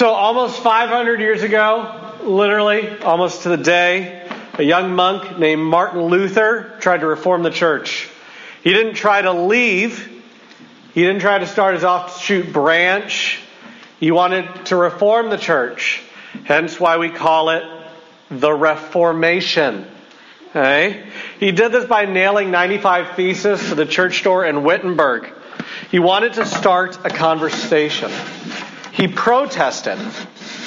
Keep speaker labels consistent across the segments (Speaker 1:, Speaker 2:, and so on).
Speaker 1: So, almost 500 years ago, literally, almost to the day, a young monk named Martin Luther tried to reform the church. He didn't try to leave, he didn't try to start his offshoot branch. He wanted to reform the church. Hence why we call it the Reformation. Okay? He did this by nailing 95 theses to the church door in Wittenberg. He wanted to start a conversation. He protested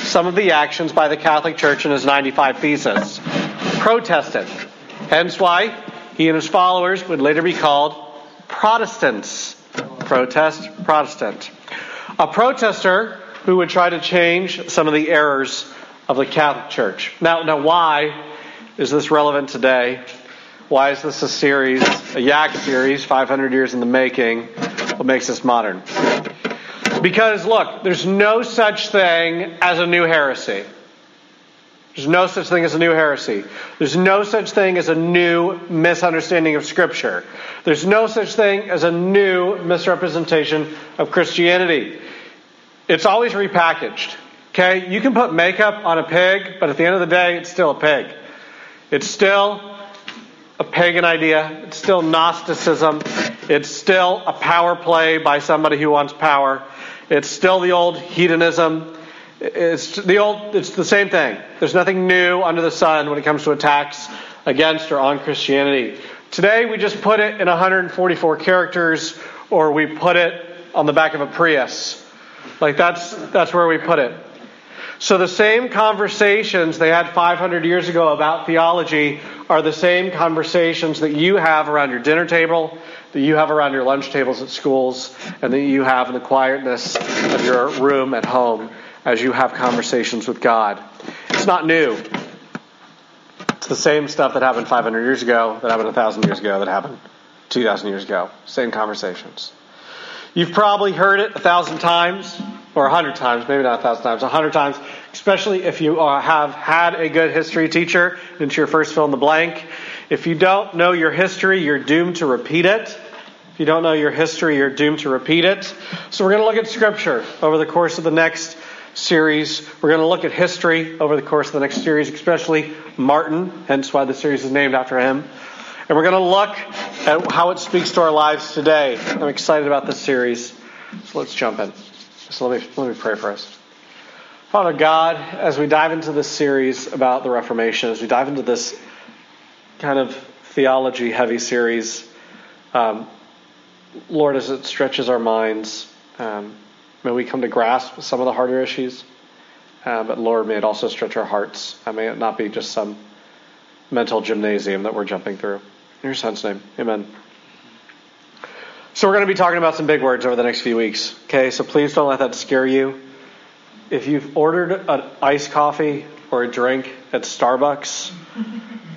Speaker 1: some of the actions by the Catholic Church in his 95 Theses. Protested. Hence why he and his followers would later be called Protestants. Protest, Protestant. A protester who would try to change some of the errors of the Catholic Church. Now, now why is this relevant today? Why is this a series, a Yak series, 500 years in the making? What makes this modern? Because, look, there's no such thing as a new heresy. There's no such thing as a new heresy. There's no such thing as a new misunderstanding of Scripture. There's no such thing as a new misrepresentation of Christianity. It's always repackaged. Okay? You can put makeup on a pig, but at the end of the day, it's still a pig. It's still a pagan idea. It's still Gnosticism. It's still a power play by somebody who wants power. It's still the old hedonism. It's the old. It's the same thing. There's nothing new under the sun when it comes to attacks against or on Christianity. Today we just put it in 144 characters, or we put it on the back of a Prius. Like that's that's where we put it. So the same conversations they had 500 years ago about theology are the same conversations that you have around your dinner table, that you have around your lunch tables at schools, and that you have in the quietness of your room at home as you have conversations with God. It's not new. It's the same stuff that happened 500 years ago, that happened 1,000 years ago, that happened 2,000 years ago. Same conversations. You've probably heard it a thousand times or a hundred times, maybe not a thousand times, a hundred times, especially if you uh, have had a good history teacher into your first fill in the blank. If you don't know your history, you're doomed to repeat it. If you don't know your history, you're doomed to repeat it. So we're going to look at Scripture over the course of the next series. We're going to look at history over the course of the next series, especially Martin, hence why the series is named after him. And we're going to look at how it speaks to our lives today. I'm excited about this series. So let's jump in. So let me, let me pray for us. Father God, as we dive into this series about the Reformation, as we dive into this kind of theology heavy series, um, Lord, as it stretches our minds, um, may we come to grasp some of the harder issues. Uh, but Lord, may it also stretch our hearts. Uh, may it not be just some mental gymnasium that we're jumping through. In your son's name, amen. So we're going to be talking about some big words over the next few weeks. Okay, so please don't let that scare you. If you've ordered an iced coffee or a drink at Starbucks,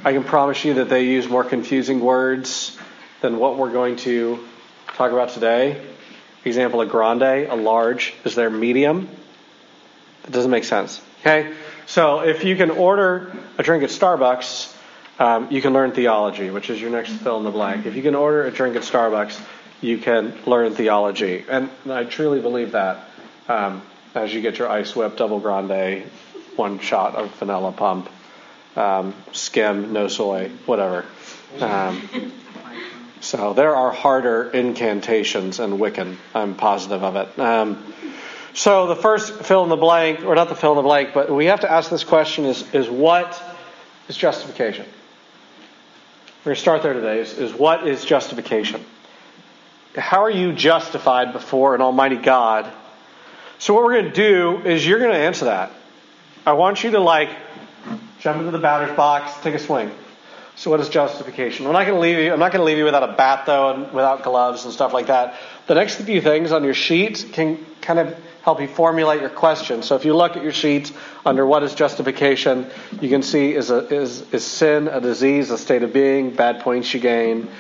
Speaker 1: I can promise you that they use more confusing words than what we're going to talk about today. Example, a grande, a large, is there medium? That doesn't make sense. Okay? So if you can order a drink at Starbucks, um, you can learn theology, which is your next fill in the blank. If you can order a drink at Starbucks, you can learn theology. And I truly believe that um, as you get your ice whip double grande, one shot of vanilla pump, um, skim, no soy, whatever. Um, so there are harder incantations in Wiccan. I'm positive of it. Um, so the first fill in the blank, or not the fill in the blank, but we have to ask this question: is is what is justification? We're going to start there today. Is, is what is justification? How are you justified before an almighty God? So what we're going to do is you're going to answer that. I want you to like jump into the batter's box, take a swing. So what is justification? I'm not going to leave you. I'm not going to leave you without a bat though, and without gloves and stuff like that. The next few things on your sheet can kind of help you formulate your question. So if you look at your sheet under what is justification, you can see is, a, is, is sin a disease, a state of being, bad points you gain?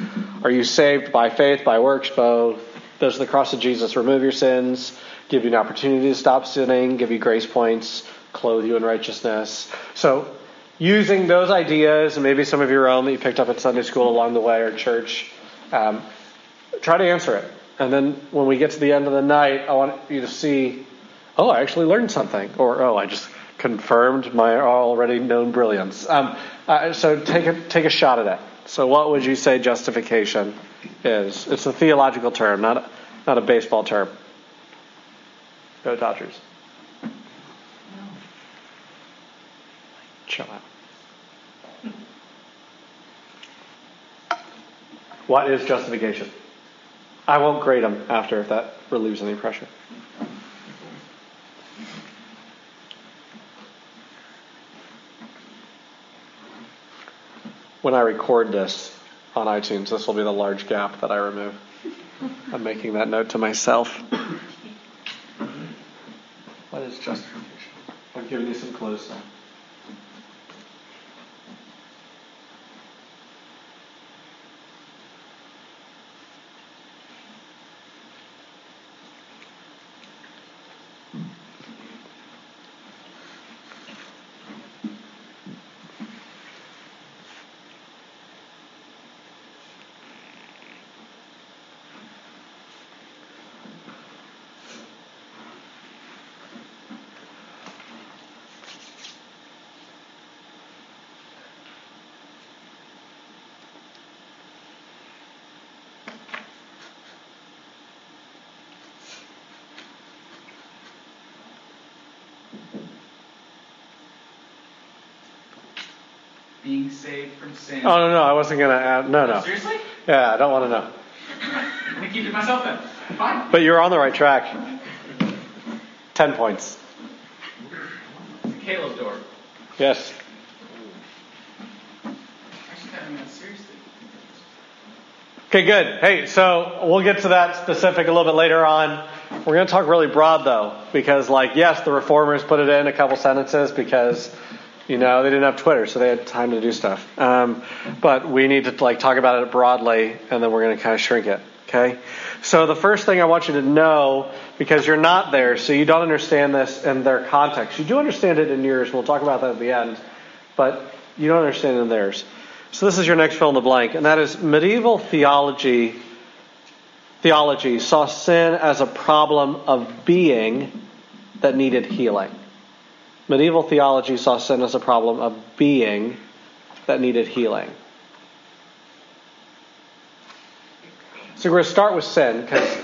Speaker 1: Are you saved by faith, by works, both? Does the cross of Jesus remove your sins, give you an opportunity to stop sinning, give you grace points, clothe you in righteousness? So using those ideas and maybe some of your own that you picked up at Sunday school along the way or church, um, try to answer it. And then when we get to the end of the night, I want you to see oh, I actually learned something, or oh, I just confirmed my already known brilliance. Um, uh, so take a take a shot at it. So what would you say justification is? It's a theological term, not a, not a baseball term. Go Dodgers. Chill out. What is justification? I won't grade them after if that relieves any pressure. When I record this on iTunes, this will be the large gap that I remove. I'm making that note to myself. What is justification? I've given you some clues.
Speaker 2: Being saved from sin.
Speaker 1: Oh no, no, I wasn't gonna add. No, no.
Speaker 2: Seriously?
Speaker 1: Yeah, I don't want to know.
Speaker 2: I'm gonna keep it myself then. Fine.
Speaker 1: But you're on the right track. Ten points.
Speaker 2: It's Caleb's door.
Speaker 1: Yes.
Speaker 2: Actually, I mean, seriously.
Speaker 1: Okay, good. Hey, so we'll get to that specific a little bit later on. We're going to talk really broad though, because like, yes, the reformers put it in a couple sentences because, you know, they didn't have Twitter, so they had time to do stuff. Um, but we need to like talk about it broadly, and then we're going to kind of shrink it. Okay. So the first thing I want you to know, because you're not there, so you don't understand this in their context. You do understand it in yours. We'll talk about that at the end, but you don't understand it in theirs. So this is your next fill in the blank, and that is medieval theology. Theology saw sin as a problem of being that needed healing. Medieval theology saw sin as a problem of being that needed healing. So we're going to start with sin because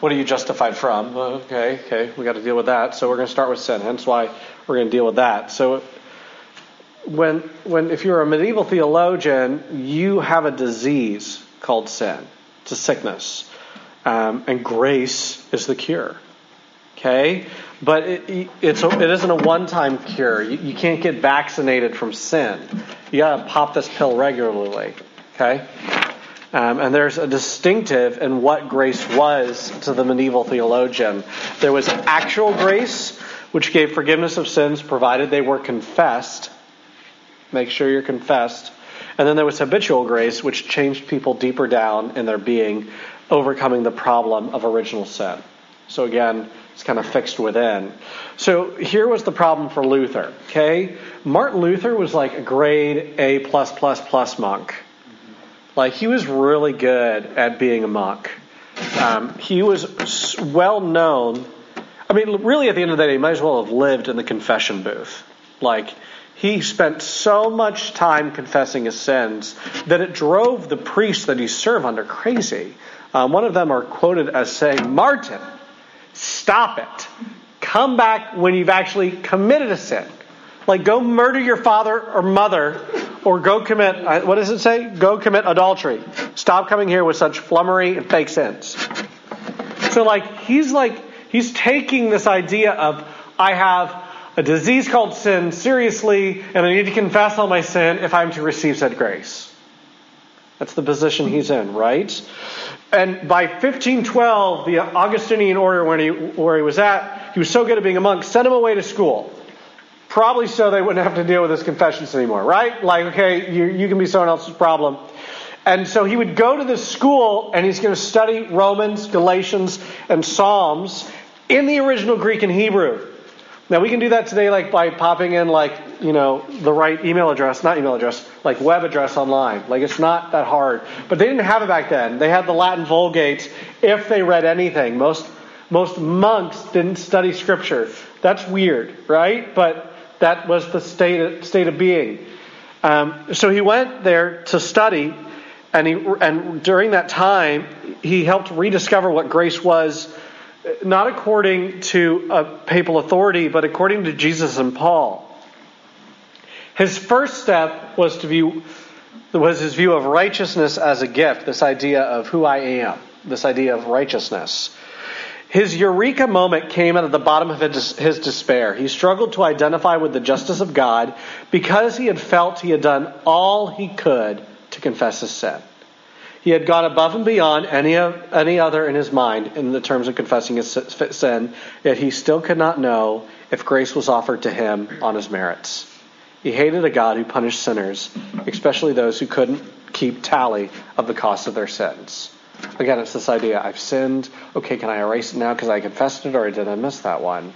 Speaker 1: what are you justified from? Okay, okay, we got to deal with that. So we're going to start with sin. Hence why we're going to deal with that. So when when if you're a medieval theologian, you have a disease called sin. It's a sickness, um, and grace is the cure. Okay, but it, it's a, it isn't a one-time cure. You, you can't get vaccinated from sin. You got to pop this pill regularly. Okay. Um, and there's a distinctive in what grace was to the medieval theologian. There was actual grace, which gave forgiveness of sins provided they were confessed. Make sure you're confessed. And then there was habitual grace, which changed people deeper down in their being, overcoming the problem of original sin. So again, it's kind of fixed within. So here was the problem for Luther. Okay, Martin Luther was like a grade A plus plus plus monk. Like he was really good at being a monk. Um, he was well known. I mean, really, at the end of the day, he might as well have lived in the confession booth. Like he spent so much time confessing his sins that it drove the priests that he served under crazy. Um, one of them are quoted as saying, "Martin, stop it. Come back when you've actually committed a sin." Like, go murder your father or mother, or go commit, uh, what does it say? Go commit adultery. Stop coming here with such flummery and fake sins. So, like, he's like, he's taking this idea of, I have a disease called sin seriously, and I need to confess all my sin if I'm to receive said grace. That's the position he's in, right? And by 1512, the Augustinian order, when he, where he was at, he was so good at being a monk, sent him away to school. Probably so they wouldn't have to deal with his confessions anymore, right? Like, okay, you, you can be someone else's problem. And so he would go to this school and he's going to study Romans, Galatians, and Psalms in the original Greek and Hebrew. Now we can do that today like by popping in like, you know, the right email address, not email address, like web address online. Like it's not that hard. But they didn't have it back then. They had the Latin Vulgate if they read anything. Most Most monks didn't study scripture. That's weird, right? But that was the state of, state of being. Um, so he went there to study, and, he, and during that time, he helped rediscover what grace was, not according to a papal authority, but according to Jesus and Paul. His first step was to view was his view of righteousness as a gift, this idea of who I am, this idea of righteousness. His eureka moment came at the bottom of his despair. He struggled to identify with the justice of God because he had felt he had done all he could to confess his sin. He had gone above and beyond any, any other in his mind in the terms of confessing his sin, yet he still could not know if grace was offered to him on his merits. He hated a God who punished sinners, especially those who couldn't keep tally of the cost of their sins. Again, it's this idea I've sinned. Okay, can I erase it now because I confessed it, or did I miss that one?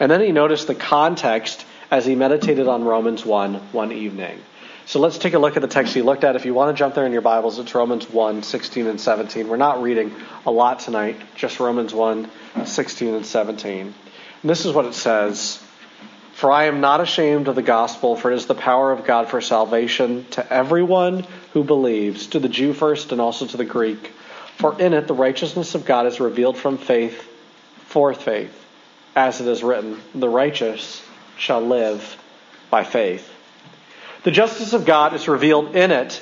Speaker 1: And then he noticed the context as he meditated on Romans 1 one evening. So let's take a look at the text he looked at. If you want to jump there in your Bibles, it's Romans 1 16 and 17. We're not reading a lot tonight, just Romans 1 16 and 17. And this is what it says. For I am not ashamed of the gospel, for it is the power of God for salvation to everyone who believes, to the Jew first and also to the Greek. For in it the righteousness of God is revealed from faith for faith, as it is written, the righteous shall live by faith. The justice of God is revealed in it,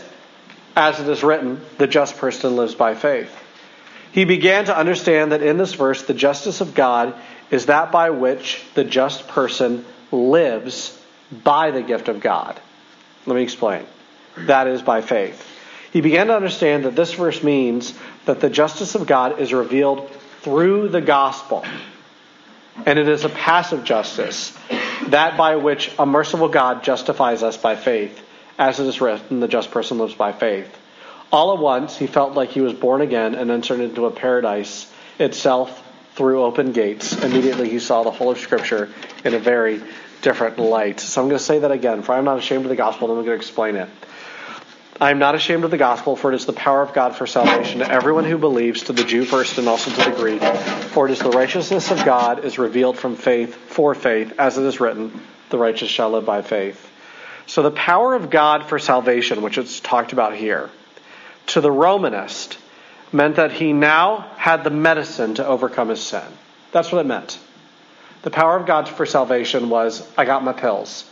Speaker 1: as it is written, the just person lives by faith. He began to understand that in this verse, the justice of God is that by which the just person lives by the gift of God. Let me explain. That is by faith. He began to understand that this verse means that the justice of God is revealed through the gospel. And it is a passive justice, that by which a merciful God justifies us by faith. As it is written, the just person lives by faith. All at once, he felt like he was born again and entered into a paradise itself through open gates. Immediately, he saw the whole of Scripture in a very different light. So I'm going to say that again. For I am not ashamed of the gospel, and I'm going to explain it. I am not ashamed of the gospel, for it is the power of God for salvation to everyone who believes, to the Jew first and also to the Greek. For it is the righteousness of God is revealed from faith for faith, as it is written, the righteous shall live by faith. So the power of God for salvation, which is talked about here, to the Romanist, meant that he now had the medicine to overcome his sin. That's what it meant. The power of God for salvation was I got my pills.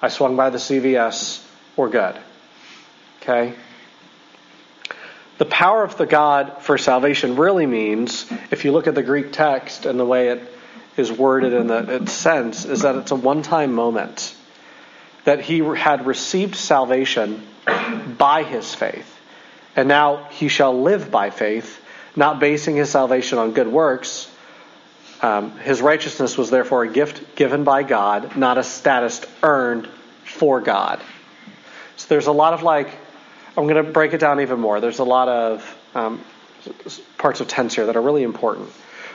Speaker 1: I swung by the CVS. We're good. Okay? The power of the God for salvation really means, if you look at the Greek text and the way it is worded in the, its sense, is that it's a one time moment. That he had received salvation by his faith. And now he shall live by faith, not basing his salvation on good works, um, his righteousness was therefore a gift given by God, not a status earned for God. So there's a lot of like, I'm going to break it down even more. There's a lot of um, parts of tense here that are really important.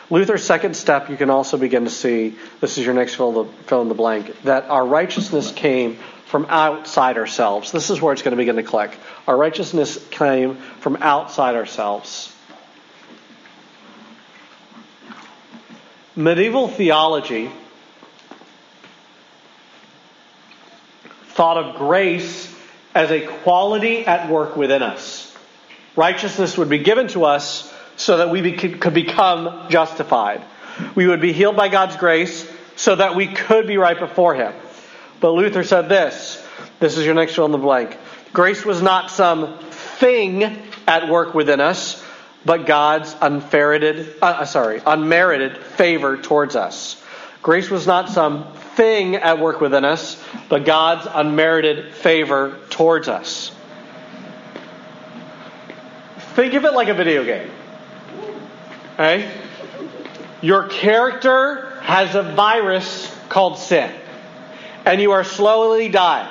Speaker 1: Luther's second step, you can also begin to see, this is your next fill, the, fill in the blank, that our righteousness came from outside ourselves. This is where it's going to begin to click. Our righteousness came from outside ourselves. Medieval theology thought of grace as a quality at work within us. Righteousness would be given to us so that we could become justified. We would be healed by God's grace so that we could be right before Him. But Luther said this this is your next fill in the blank. Grace was not some thing at work within us, but God's unmerited, uh, uh, sorry, unmerited favor towards us. Grace was not some thing at work within us, but God's unmerited favor towards us. Think of it like a video game. Okay? Your character has a virus called sin, and you are slowly dying.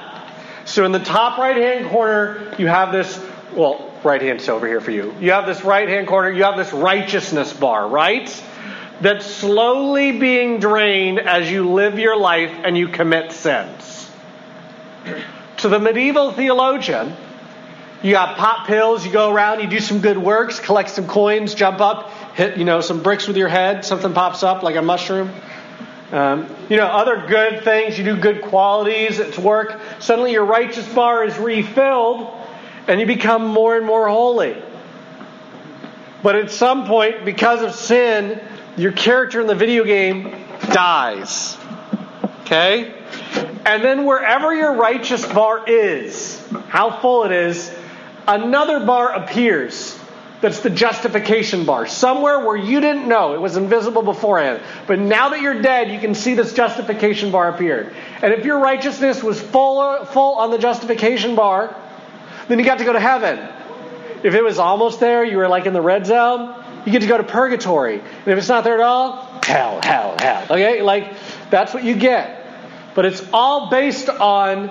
Speaker 1: So in the top right hand corner, you have this, well, right hand's over here for you. You have this right hand corner, you have this righteousness bar, right? That's slowly being drained as you live your life and you commit sins. To the medieval theologian, you got pop pills, you go around, you do some good works, collect some coins, jump up, hit you know some bricks with your head, something pops up like a mushroom. Um, you know, other good things, you do good qualities it's work, suddenly your righteous bar is refilled and you become more and more holy. But at some point, because of sin, your character in the video game dies. Okay? And then wherever your righteous bar is, how full it is, another bar appears. That's the justification bar. Somewhere where you didn't know. It was invisible beforehand. But now that you're dead, you can see this justification bar appeared. And if your righteousness was full, full on the justification bar, then you got to go to heaven. If it was almost there, you were like in the red zone, you get to go to purgatory. And if it's not there at all, hell, hell, hell. Okay? Like, that's what you get. But it's all based on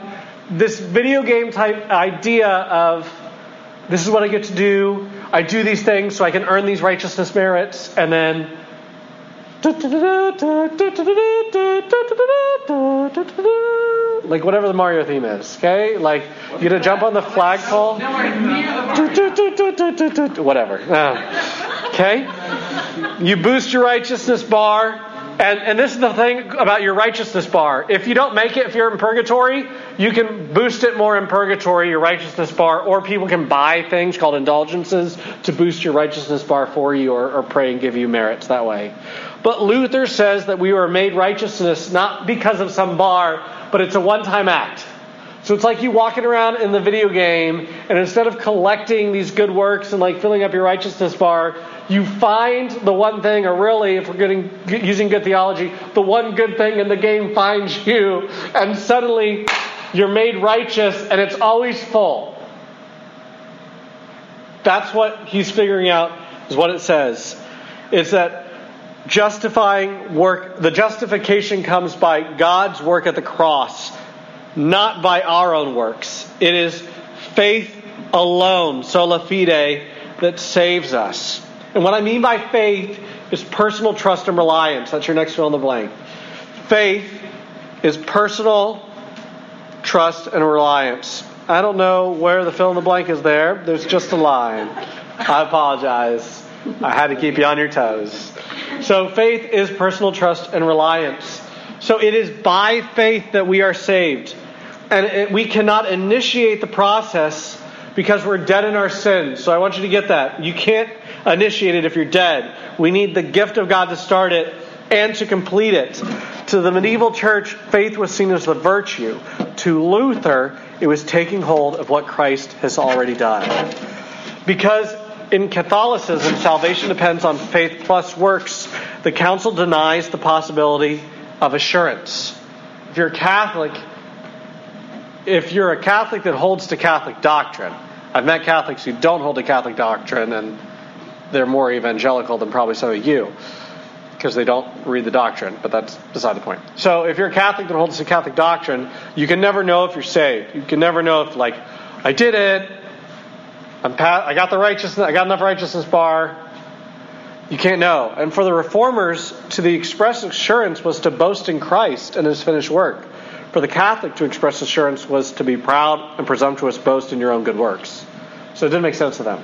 Speaker 1: this video game type idea of this is what I get to do. I do these things so I can earn these righteousness merits, and then. Like whatever the Mario theme is, okay? Like you get to jump on the flagpole. Whatever. Uh, okay? You boost your righteousness bar. And, and this is the thing about your righteousness bar. If you don't make it, if you're in purgatory, you can boost it more in purgatory, your righteousness bar, or people can buy things called indulgences to boost your righteousness bar for you or, or pray and give you merits that way. But Luther says that we were made righteousness not because of some bar, but it's a one time act. So it's like you walking around in the video game, and instead of collecting these good works and like filling up your righteousness bar, you find the one thing, or really, if we're getting, using good theology, the one good thing in the game finds you, and suddenly you're made righteous, and it's always full. That's what he's figuring out, is what it says. Is that justifying work, the justification comes by God's work at the cross, not by our own works. It is faith alone, sola fide, that saves us. And what I mean by faith is personal trust and reliance. That's your next fill in the blank. Faith is personal trust and reliance. I don't know where the fill in the blank is there. There's just a line. I apologize. I had to keep you on your toes. So faith is personal trust and reliance. So it is by faith that we are saved. And it, we cannot initiate the process because we're dead in our sins. So I want you to get that. You can't initiate it if you're dead. We need the gift of God to start it and to complete it. To the medieval church, faith was seen as the virtue. To Luther, it was taking hold of what Christ has already done. Because in Catholicism, salvation depends on faith plus works, the council denies the possibility of assurance. If you're Catholic, if you're a Catholic that holds to Catholic doctrine, I've met Catholics who don't hold to Catholic doctrine, and they're more evangelical than probably some of you because they don't read the doctrine, but that's beside the point. So if you're a Catholic that holds to Catholic doctrine, you can never know if you're saved. You can never know if, like, I did it, I'm pat, I got the righteousness, I got enough righteousness bar. You can't know. And for the reformers, to the express assurance was to boast in Christ and his finished work. For the Catholic, to express assurance was to be proud and presumptuous, boast in your own good works. So it didn't make sense to them.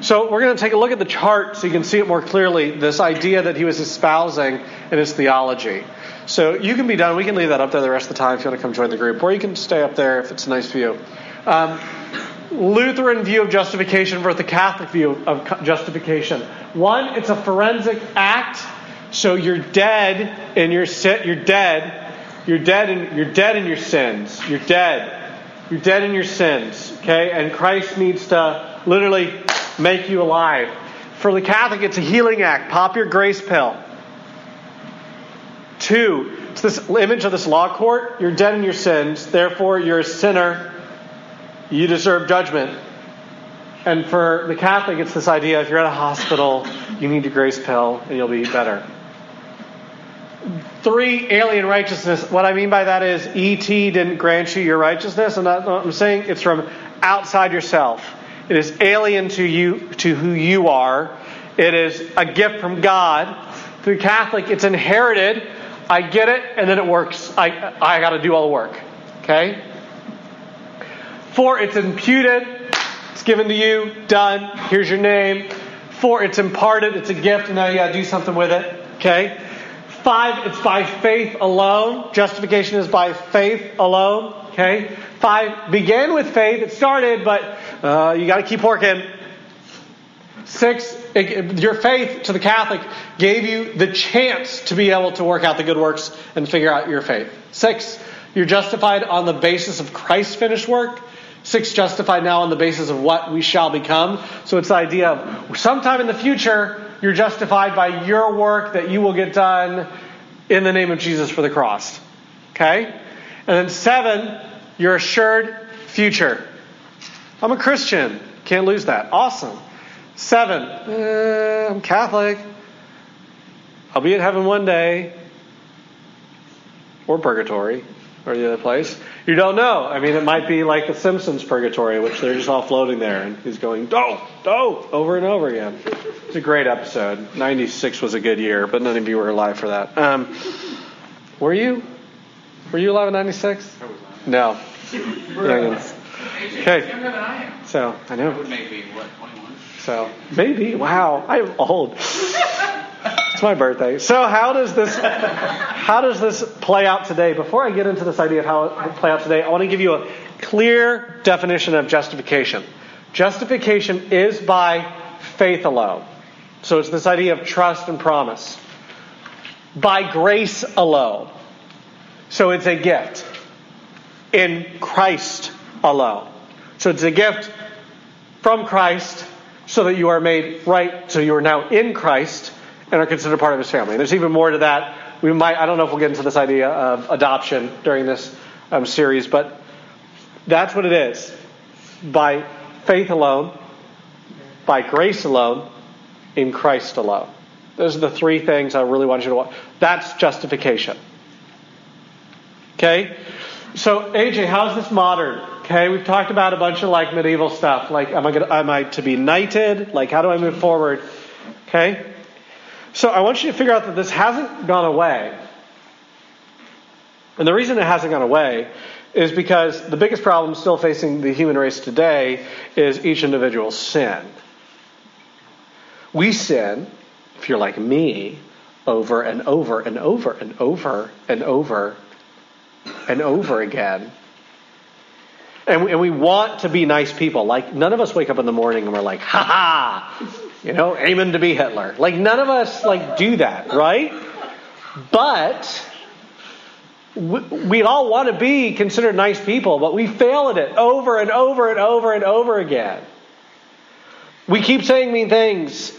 Speaker 1: So we're going to take a look at the chart so you can see it more clearly, this idea that he was espousing in his theology. So you can be done. We can leave that up there the rest of the time if you want to come join the group, or you can stay up there if it's a nice view. Um, Lutheran view of justification versus the Catholic view of justification. One, it's a forensic act. So you're dead in your sit. You're dead. You're dead in you're dead in your sins. You're dead. You're dead in your sins. Okay, and Christ needs to literally make you alive. For the Catholic, it's a healing act. Pop your grace pill. Two, it's this image of this law court. You're dead in your sins, therefore you're a sinner. You deserve judgment. And for the Catholic, it's this idea if you're at a hospital, you need a grace pill and you'll be better. Three, alien righteousness. What I mean by that is ET didn't grant you your righteousness. And I'm saying it's from outside yourself. It is alien to you, to who you are. It is a gift from God. Through Catholic, it's inherited. I get it, and then it works. I, I got to do all the work. Okay? Four, it's imputed. It's given to you. Done. Here's your name. Four, it's imparted, it's a gift, and now you got to do something with it. Okay? Five, it's by faith alone. Justification is by faith alone. Okay? Five, began with faith. It started, but uh, you got to keep working. Six, it, your faith to the Catholic gave you the chance to be able to work out the good works and figure out your faith. Six, you're justified on the basis of Christ's finished work. Six, justified now on the basis of what we shall become. So it's the idea of sometime in the future, you're justified by your work that you will get done in the name of Jesus for the cross. Okay? And then seven, you're assured future. I'm a Christian. Can't lose that. Awesome. Seven, eh, I'm Catholic. I'll be in heaven one day. Or purgatory or the other place. You don't know. I mean, it might be like the Simpsons purgatory, which they're just all floating there, and he's going, "Do, do," over and over again. It's a great episode. '96 was a good year, but none of you were alive for that. Um, were you? Were you alive in '96? No.
Speaker 2: Okay.
Speaker 1: So I know.
Speaker 2: I would maybe what 21.
Speaker 1: So maybe. Wow, I'm old. It's my birthday. So how does this how does this play out today? Before I get into this idea of how it play out today, I want to give you a clear definition of justification. Justification is by faith alone. So it's this idea of trust and promise. By grace alone. So it's a gift. In Christ alone. So it's a gift from Christ so that you are made right, so you are now in Christ and are considered part of his family. And there's even more to that. We might, I don't know if we'll get into this idea of adoption during this um, series, but that's what it is. By faith alone, by grace alone, in Christ alone. Those are the three things I really want you to watch. That's justification. Okay? So, AJ, how's this modern? Okay, we've talked about a bunch of like medieval stuff. Like, am I, gonna, am I to be knighted? Like, how do I move forward? Okay? So I want you to figure out that this hasn't gone away. And the reason it hasn't gone away is because the biggest problem still facing the human race today is each individual's sin. We sin, if you're like me, over and over and over and over and over and over again. And we, and we want to be nice people. Like, none of us wake up in the morning and we're like, ha ha, you know, aiming to be Hitler. Like none of us like do that, right? But we, we all want to be considered nice people, but we fail at it over and over and over and over again. We keep saying mean things.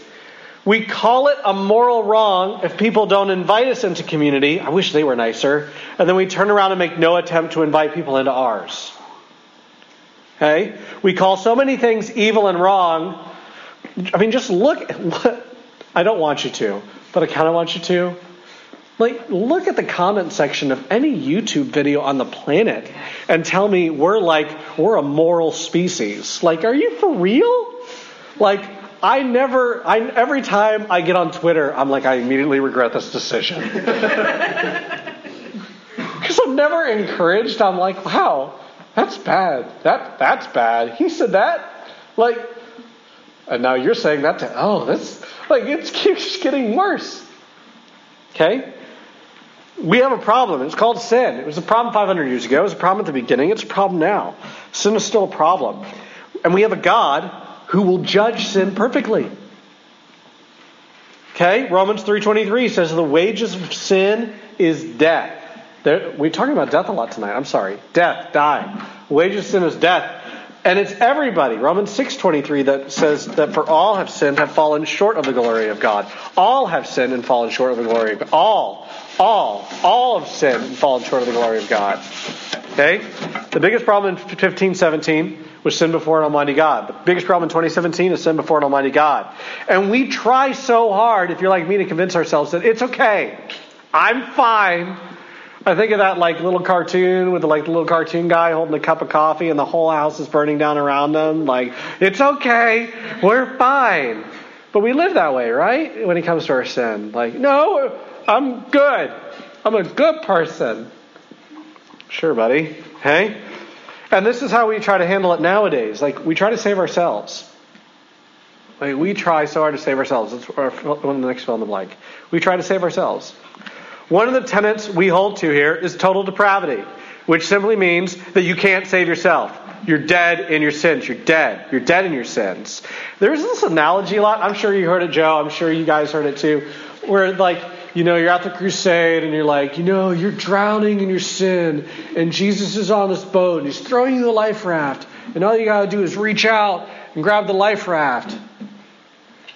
Speaker 1: We call it a moral wrong if people don't invite us into community. I wish they were nicer. And then we turn around and make no attempt to invite people into ours. Okay? We call so many things evil and wrong I mean, just look. What, I don't want you to, but I kind of want you to. Like, look at the comment section of any YouTube video on the planet and tell me we're like, we're a moral species. Like, are you for real? Like, I never, I, every time I get on Twitter, I'm like, I immediately regret this decision. Because I'm never encouraged. I'm like, wow, that's bad. That, that's bad. He said that. Like, and now you're saying that to, oh, this, like, it keeps getting worse. Okay? We have a problem. It's called sin. It was a problem 500 years ago. It was a problem at the beginning. It's a problem now. Sin is still a problem. And we have a God who will judge sin perfectly. Okay? Romans 3.23 says the wages of sin is death. There, we're talking about death a lot tonight. I'm sorry. Death, die. wages of sin is death. And it's everybody. Romans 6:23 that says that for all have sinned have fallen short of the glory of God. All have sinned and fallen short of the glory of God. All, all, all have sinned and fallen short of the glory of God. Okay? The biggest problem in 1517 was sin before an almighty God. The biggest problem in 2017 is sin before an almighty God. And we try so hard, if you're like me, to convince ourselves that it's okay. I'm fine. I think of that like little cartoon with the like the little cartoon guy holding a cup of coffee and the whole house is burning down around them. Like, it's okay. We're fine. But we live that way, right? When it comes to our sin. Like, no, I'm good. I'm a good person. Sure, buddy. Hey? And this is how we try to handle it nowadays. Like, we try to save ourselves. Like, we try so hard to save ourselves. Our, one of the next fill in the blank. We try to save ourselves. One of the tenets we hold to here is total depravity, which simply means that you can't save yourself. You're dead in your sins. You're dead. You're dead in your sins. There's this analogy a lot. I'm sure you heard it, Joe. I'm sure you guys heard it too. Where, like, you know, you're at the crusade and you're like, you know, you're drowning in your sin, and Jesus is on this boat and he's throwing you the life raft, and all you got to do is reach out and grab the life raft.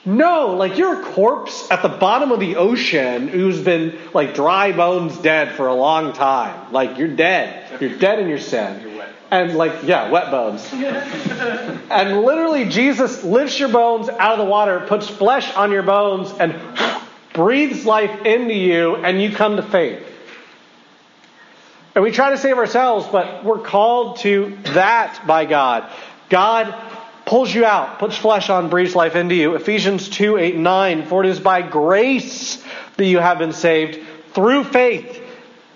Speaker 1: No, like you're a corpse at the bottom of the ocean who's been like dry bones dead for a long time. Like you're dead. You're dead in your sin. And like, yeah, wet bones. and literally, Jesus lifts your bones out of the water, puts flesh on your bones, and breathes life into you, and you come to faith. And we try to save ourselves, but we're called to that by God. God pulls you out, puts flesh on, breathes life into you. Ephesians 2 8 9. For it is by grace that you have been saved through faith.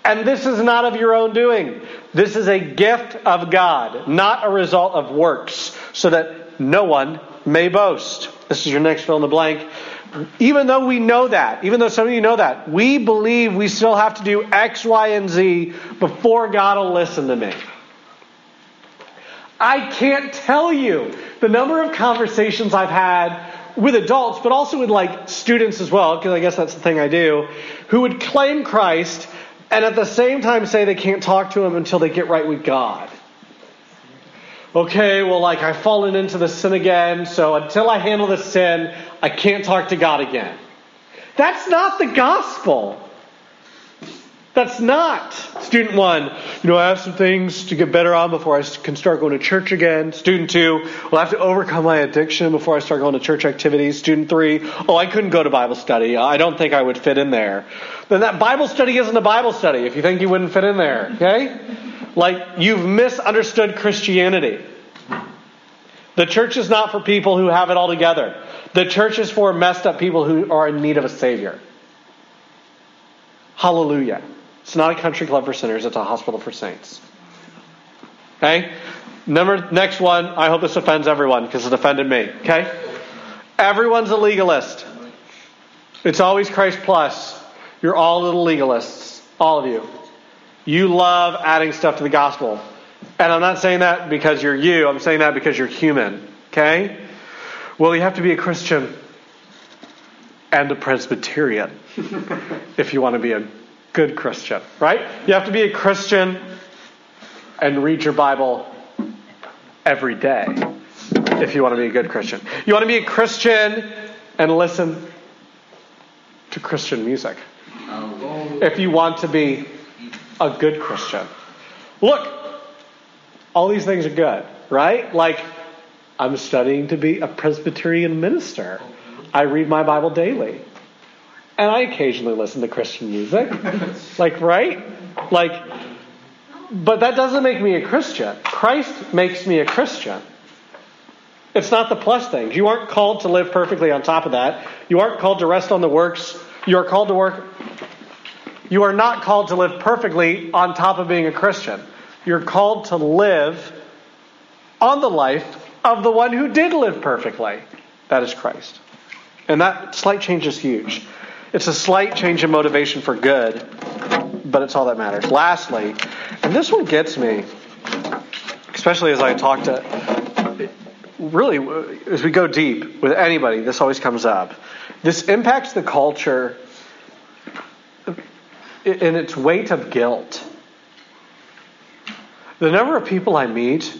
Speaker 1: And this is not of your own doing. This is a gift of God, not a result of works, so that no one may boast. This is your next fill in the blank. Even though we know that, even though some of you know that, we believe we still have to do X, Y, and Z before God will listen to me. I can't tell you the number of conversations I've had with adults, but also with like students as well, because I guess that's the thing I do, who would claim Christ and at the same time say they can't talk to him until they get right with God. Okay, well, like I've fallen into the sin again, so until I handle the sin, I can't talk to God again. That's not the gospel. That's not. Student one, you know, I have some things to get better on before I can start going to church again. Student two, well, I have to overcome my addiction before I start going to church activities. Student three, oh, I couldn't go to Bible study. I don't think I would fit in there. Then that Bible study isn't a Bible study if you think you wouldn't fit in there, okay? Like, you've misunderstood Christianity. The church is not for people who have it all together. The church is for messed up people who are in need of a Savior. Hallelujah. It's not a country club for sinners, it's a hospital for saints. Okay? Number next one, I hope this offends everyone because it offended me. Okay? Everyone's a legalist. It's always Christ plus. You're all little legalists. All of you. You love adding stuff to the gospel. And I'm not saying that because you're you, I'm saying that because you're human. Okay? Well, you have to be a Christian and a Presbyterian if you want to be a good Christian, right? You have to be a Christian and read your Bible every day if you want to be a good Christian. You want to be a Christian and listen to Christian music if you want to be a good Christian. Look, all these things are good, right? Like, I'm studying to be a Presbyterian minister. I read my Bible daily. And I occasionally listen to Christian music. like, right? Like, but that doesn't make me a Christian. Christ makes me a Christian. It's not the plus things. You aren't called to live perfectly on top of that. You aren't called to rest on the works. You are called to work. You are not called to live perfectly on top of being a Christian. You're called to live on the life of the one who did live perfectly. That is Christ. And that slight change is huge. It's a slight change in motivation for good, but it's all that matters. Lastly, and this one gets me, especially as I talk to, really, as we go deep with anybody, this always comes up. This impacts the culture in its weight of guilt. The number of people I meet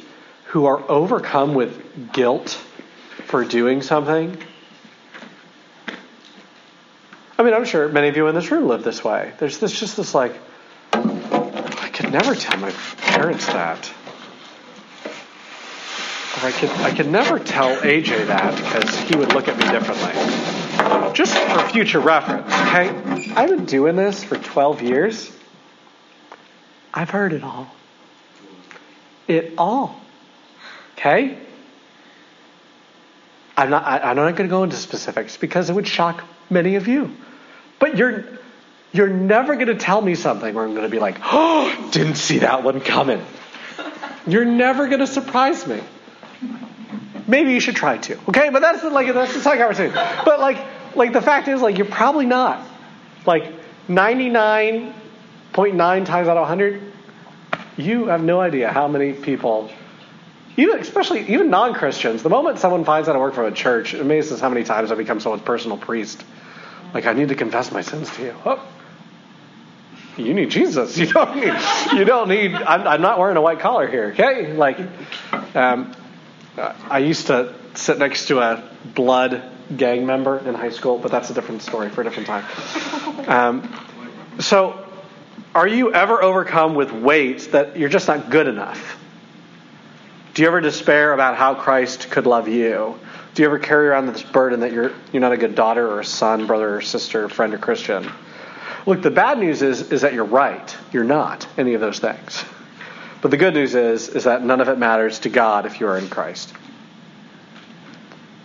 Speaker 1: who are overcome with guilt for doing something I mean, I'm sure many of you in this room live this way. There's this just this like, I could never tell my parents that. Or I could I could never tell AJ that because he would look at me differently. Just for future reference, okay? I've been doing this for 12 years. I've heard it all. It all. Okay? I'm not, I, am not going to go into specifics because it would shock many of you. But you're, you're never going to tell me something where I'm going to be like, oh, didn't see that one coming. You're never going to surprise me. maybe you should try to. Okay, but that's like that's the side conversation. But like like the fact is like you're probably not. Like 99.9 times out of 100, you have no idea how many people, even especially even non-Christians. The moment someone finds out I work from a church, it amazes how many times I become someone's personal priest. Like I need to confess my sins to you. Oh, you need Jesus. You don't need. You don't need. I'm, I'm not wearing a white collar here. Okay, like, um, I used to sit next to a blood gang member in high school, but that's a different story for a different time. Um, so, are you ever overcome with weight that you're just not good enough? Do you ever despair about how Christ could love you? Do you ever carry around this burden that you're you're not a good daughter or son, brother or sister, friend or Christian? Look, the bad news is is that you're right. You're not any of those things. But the good news is is that none of it matters to God if you are in Christ.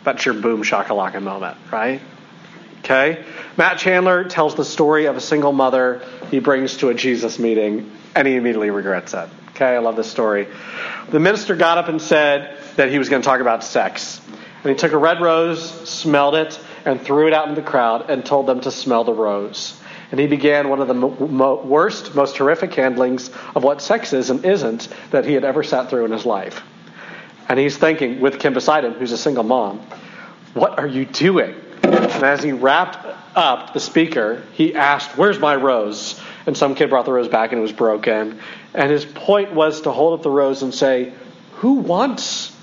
Speaker 1: That's your boom shakalaka moment, right? Okay? Matt Chandler tells the story of a single mother he brings to a Jesus meeting, and he immediately regrets it. Okay, I love this story. The minister got up and said that he was going to talk about sex. And he took a red rose, smelled it, and threw it out in the crowd and told them to smell the rose. And he began one of the mo- worst, most horrific handlings of what sex is and isn't that he had ever sat through in his life. And he's thinking, with Kim beside him, who's a single mom, what are you doing? And as he wrapped up the speaker, he asked, Where's my rose? And some kid brought the rose back and it was broken. And his point was to hold up the rose and say, Who wants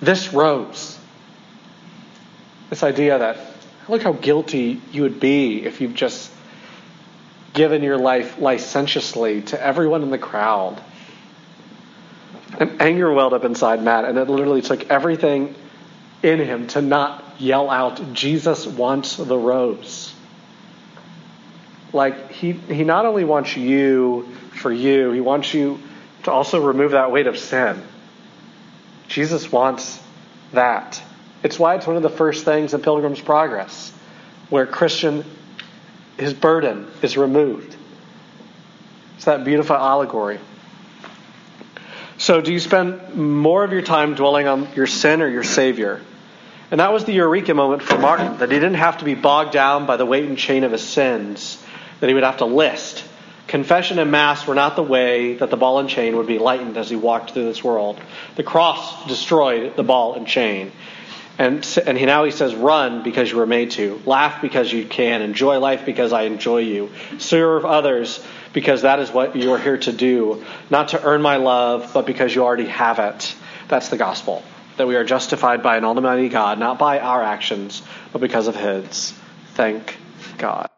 Speaker 1: this rose? This idea that, look how guilty you would be if you've just given your life licentiously to everyone in the crowd. And anger welled up inside Matt, and it literally took everything in him to not yell out, Jesus wants the rose. Like, he, he not only wants you for you, he wants you to also remove that weight of sin. Jesus wants that. It's why it's one of the first things in Pilgrim's Progress, where Christian, his burden is removed. It's that beautiful allegory. So, do you spend more of your time dwelling on your sin or your Savior? And that was the eureka moment for Martin, that he didn't have to be bogged down by the weight and chain of his sins, that he would have to list. Confession and Mass were not the way that the ball and chain would be lightened as he walked through this world. The cross destroyed the ball and chain. And, and he, now he says, run because you were made to. Laugh because you can. Enjoy life because I enjoy you. Serve others because that is what you are here to do. Not to earn my love, but because you already have it. That's the gospel. That we are justified by an almighty God, not by our actions, but because of his. Thank God.